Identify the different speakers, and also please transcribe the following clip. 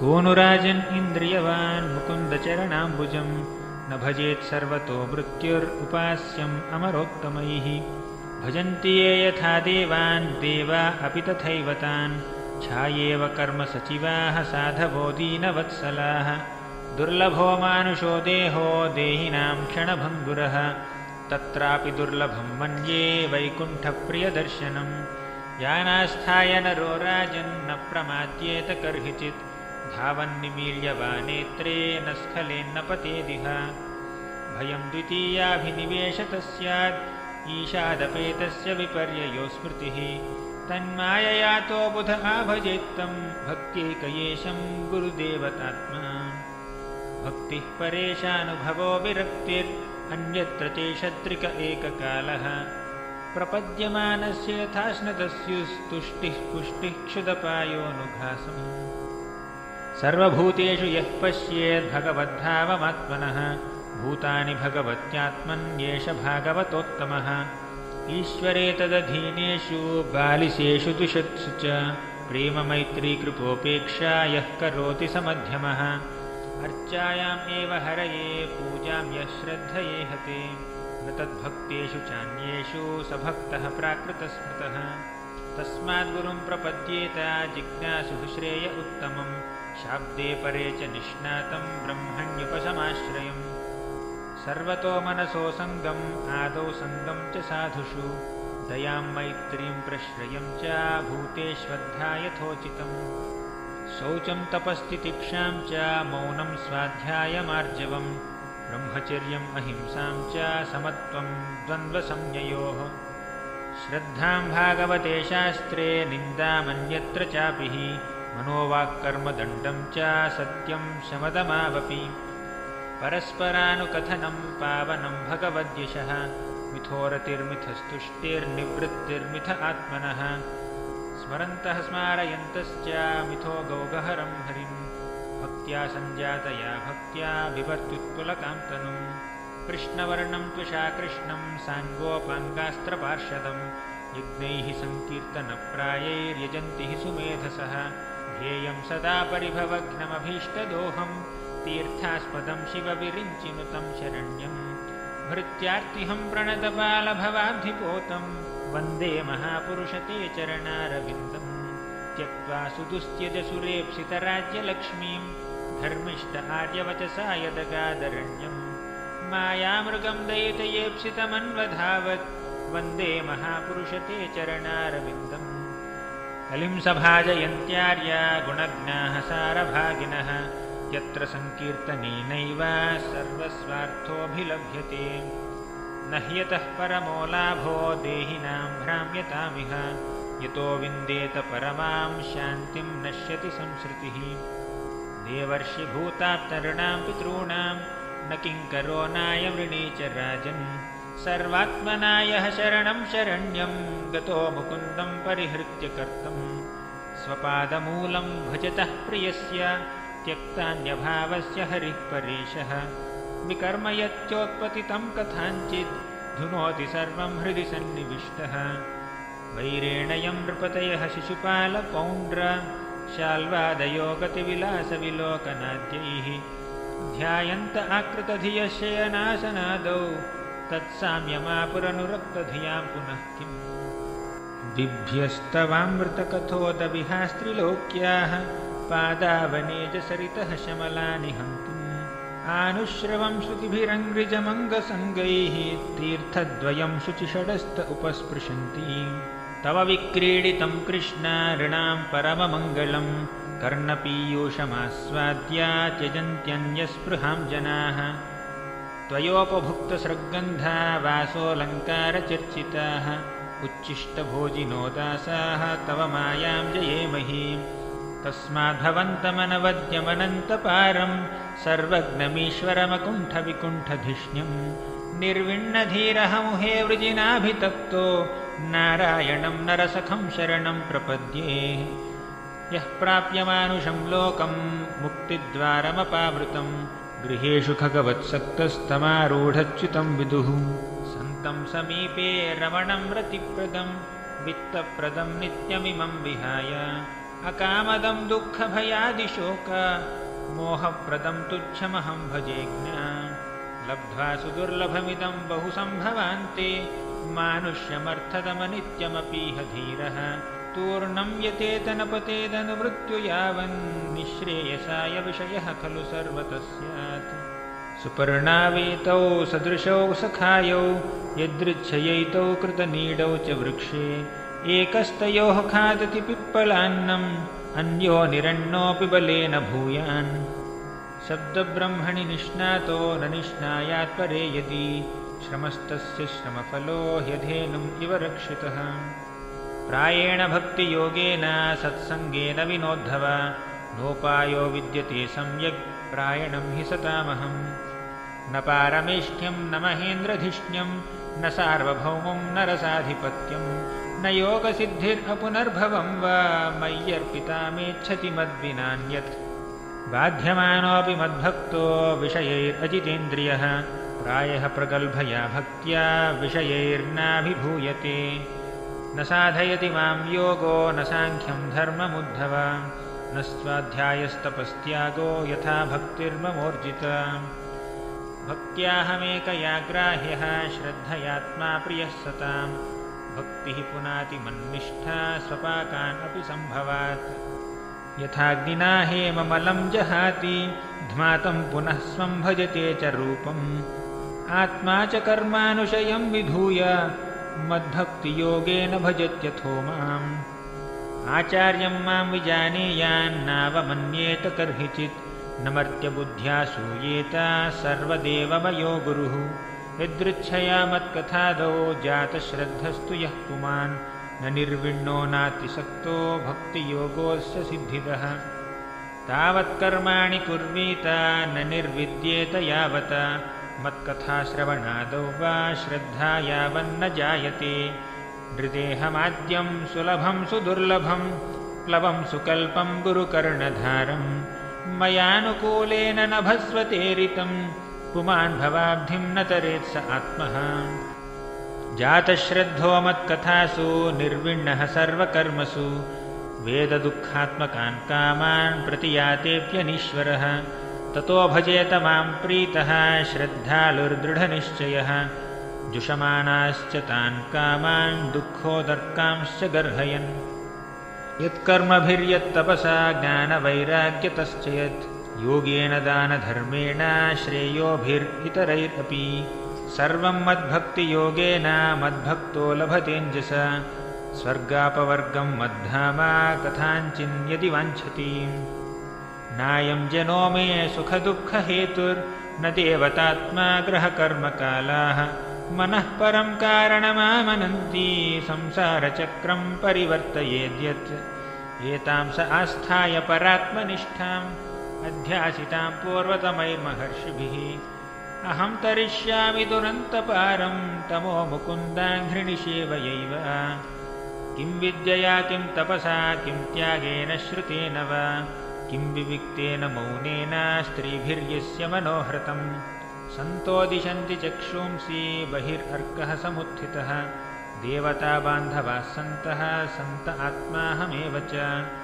Speaker 1: कोऽनुराजन् इन्द्रियवान् मुकुन्दचरणाम्बुजम् न भजेत् सर्वतो मृत्युरुपास्यम् अमरोत्तमैः। भजन्ति ये यथा देवान् देवा अपि तथैव तान्। छायेव कर्मसचिवाः साधवो दीनवत्सलाः। दुर्लभो मानुषो देहो देहिनां क्षणभङ्गुरः। तत्रापि दुर्लभं मन्ये वैकुण्ठप्रियदर्शनम्। यानास्थाय नरो राजन्न प्रमाद्येत कर्हिचित् धावन्निमील्य वा नेत्रे न स्खलेन्न पतेदिह भयं द्वितीयाभिनिवेशतः स्यात् ईशादपेतस्य विपर्ययो स्मृतिः। तन्माययातो बुध आभजेत्तं भक्त्येकयेशं गुरुदेवतात्मा। भक्तिः परेशानुभवो विरक्तिरन्यत्र चेषत्रिक एककालः। प्रपद्यमानस्य यथाश्नतस्युस्तुष्टिः पुष्टिः क्षुदपायोऽनुघासम् सर्वभूतेषु यः पश्येद्भगवद्भावमात्मनः भूतानि भगवत्यात्मन्येष भागवतोत्तमः। ईश्वरे तदधीनेषु बालिशेषु दुषत्सु च प्रेममैत्रीकृपोपेक्षा यः करोति समध्यमः। अर्चायाम् एव हरये पूजां यः श्रद्धये हते। न तद्भक्तेषु चान्येषु स भक्तः प्राकृतस्मृतः। तस्माद्गुरुं प्रपद्येत जिज्ञासुः श्रेय उत्तमं शाब्दे परे च निष्णातं ब्रह्मण्युपशमाश्रयम् सर्वतो मनसो सङ्गम् आदौ सङ्गं च साधुषु। दयां मैत्रीं प्रश्रयं च भूतेष्वद्धा यथोचितम् शौचं तपस्तितिक्षां च मौनं स्वाध्यायमार्जवम्। ब्रह्मचर्यम् अहिंसां च समत्वं द्वन्द्वसंज्ञयोः। श्रद्धां भागवते शास्त्रे निन्दामन्यत्र चापि मनोवाक्कर्मदण्डं च सत्यं शमदमावपि परस्परानुकथनं पावनं भगवद्यशः। मिथोरतिर्मिथस्तुष्टिर्निवृत्तिर्मिथ आत्मनः। स्मरन्तः स्मारयन्तश्च मिथो गौगहरं हरिं। भक्त्या सञ्जातया भक्त्या बिभर्त्युत्पुलकान्तनुं कृष्णवर्णं त्वषा कृष्णं साङ्गोपाङ्गास्त्रपार्षदं। यज्ञैः सङ्कीर्तनप्रायैर्यजन्ति हि सुमेधसः ध्येयं सदा परिभवघ्नमभीष्टदोहम् तीर्थास्पदं शिवविरिञ्चिनुतं शरण्यम् भृत्यार्तिहं प्रणतबालभवाब्धिपोतं वन्दे महापुरुषते चरणारविन्दम् त्यक्त्वा सुदुस्त्यजसुरेप्सितराज्यलक्ष्मीं धर्मिष्ठ आर्यवचसा यदगादरण्यम् मायामृगं दयितयेप्सितमन्वधावत् वन्दे महापुरुषते चरणारविन्दम् कलिं सभाजयन्त्यार्या गुणज्ञाः सारभागिनः यत्र सङ्कीर्तनेनैव सर्वस्वार्थोऽभिलभ्यते। न ह्यतः परमो लाभो देहिनां भ्राम्यतामिह। यतो विन्देत परमां शान्तिं नश्यति संसृतिः। देवर्षिभूताप्तॄणां पितॄणां। न किङ्करो नायवृणी च राजन् सर्वात्मनायः शरणं शरण्यं गतो मुकुन्दं परिहृत्य कर्तम् स्वपादमूलं भजतः प्रियस्य त्यक्तान्यभावस्य हरिः परेशः विकर्म यच्चोत्पतितं कथाञ्चित् धुनोति सर्वं हृदि सन्निविष्टः। वैरेणयं नृपतयः शिशुपालपौण्ड्र शाल्वादयो गतिविलासविलोकनाद्यैः ध्यायन्त आकृतधियशयनाशनादौ तत्साम्यमापुरनुरक्तधियां पुनः किम्? बिभ्यस्तवामृतकथोदविहास्त्रिलोक्याः पादावनेजसरितः शमलानि हन्तुम् आनुश्रवं श्रुतिभिरङ्घ्रिजमङ्गसङ्गैः तीर्थद्वयं शुचिषडस्त उपस्पृशन्ति। तव विक्रीडितं कृष्ण ऋणां परममङ्गलं। कर्णपीयूषमास्वाद्या त्यजन्त्यन्यस्पृहां जनाः त्वयोपभुक्तसृग्गन्धा वासोऽलङ्कारचर्चिताः उच्छिष्टभोजिनो दासाः तव मायां जयेमहि। तस्माद्भवन्तमनवद्यमनन्तपारं सर्वज्ञमीश्वरमकुण्ठविकुण्ठधिष्ण्यं निर्विण्णधीरः मुहे वृजिनाभितप्तो नारायणं नरसखं शरणं प्रपद्ये। यः प्राप्यमानुषं लोकं मुक्तिद्वारमपावृतं गृहेषु खगवत्सक्तस्तमारूढच्युतं विदुः। सन्तं समीपे रमणं रतिप्रदं वित्तप्रदं नित्यमिमं विहाय। अकामदं दुःखभयादिशोक मोहप्रदं तुच्छमहं भजेज्ञा। लब्ध्वा सुदुर्लभमिदं बहु सम्भवान्ते मानुष्यमर्थदमनित्यमपीह धीरः तूर्णं यतेतनपतेदनुमृत्यु यावन्निःश्रेयसाय विषयः खलु सर्वतः स्यात् सुपर्णावेतौ सदृशौ सखायौ यदृच्छयैतौ कृतनीडौ च वृक्षे। एकस्तयोः खादति पिप्पलान्नम् अन्यो निरण्णोऽपि बलेन भूयान्। शब्दब्रह्मणि निष्णातो न निष्णायात् परे यदि श्रमस्तस्य श्रमफलो ह्यधेनुम् इव रक्षितः प्रायेण भक्तियोगेन सत्सङ्गेन विनोद्धव नोपायो विद्यते सम्यक् प्रायणं हि सतामहम्। न पारमेष्ठ्यं न महेन्द्रधिष्ण्यं न सार्वभौमं न रसाधिपत्यं न योगसिद्धिरपुनर्भवं वा मय्यर्पितामेच्छति मद्विनान्यत्। बाध्यमानोऽपि मद्भक्तो विषयैरजितेन्द्रियः प्रायः प्रगल्भया भक्त्या विषयैर्नाभिभूयते न साधयति मां योगो न साङ्ख्यं धर्ममुद्धव। न स्वाध्यायस्तपस्त्यागो यथा भक्तिर्ममोर्जिता। भक्त्याहमेकया ग्राह्यः श्रद्धयात्मा प्रियः सतां भक्तिः पुनातिमन्निष्ठा स्वपाकान् अपि सम्भवात्। यथाग्निना हेममलं जहाति ध्मातं पुनः स्वं भजते च रूपम्। आत्मा च कर्मानुशयं विधूय मद्भक्तियोगेन भजत्यथो माम्। आचार्यं मां विजानीयान्नावमन्येत कर्हिचित्। न मर्त्यबुद्ध्या सर्वदेवमयो गुरुः। यदृच्छया मत्कथादौ जातश्रद्धस्तु यः पुमान्। न निर्विण्णो नातिसक्तो भक्तियोगोऽस्य सिद्धिदः तावत्कर्माणि कुर्वीत न निर्विद्येत यावता मत्कथाश्रवणादौ वा श्रद्धा यावन्न जायते। नृदेहमाद्यं सुलभं सुदुर्लभं प्लवं सुकल्पं गुरुकर्णधारं। मयानुकूलेन नभस्वतेरितं पुमान् भवाब्धिं न तरेत् स आत्मः। जातश्रद्धो मत्कथासु निर्विण्णः सर्वकर्मसु। वेददुःखात्मकान् कामान् प्रतियातेऽप्यनीश्वरः ततो भजेत मां प्रीतः श्रद्धालुर्दृढनिश्चयः। जुषमानाश्च तान् कामान् दुःखोदर्कांश्च गर्हयन्। यत्कर्मभिर्यत्तपसा ज्ञानवैराग्यतश्च यत् योगेन दानधर्मेण श्रेयोभिरितरैरपि सर्वं मद्भक्तियोगेन मद्भक्तो लभतेञ्जस स्वर्गापवर्गं मद्धामा कथाञ्चिन्यदि वाञ्छति नायं जनो मे सुखदुःखहेतुर्न देवतात्मा ग्रहकर्मकालाः मनः परं कारणमामनन्ति संसारचक्रं परिवर्तयेद्यत्। एतां स आस्थाय परात्मनिष्ठाम् अध्यासितां पूर्वतमैर्महर्षिभिः। अहं तरिष्यामि दुरन्तपारं तमो मुकुन्दाङ्घ्रिणिषेवयैव किं विद्यया किं तपसा किं त्यागेन श्रुतेन वा किं विविक्तेन मौनेन स्त्रीभिर्यस्य मनोहृतं सन्तोदिशन्ति चक्षुंसि बहिर्हर्कः समुत्थितः। देवताबान्धवाः सन्तः सन्त आत्माहमेव च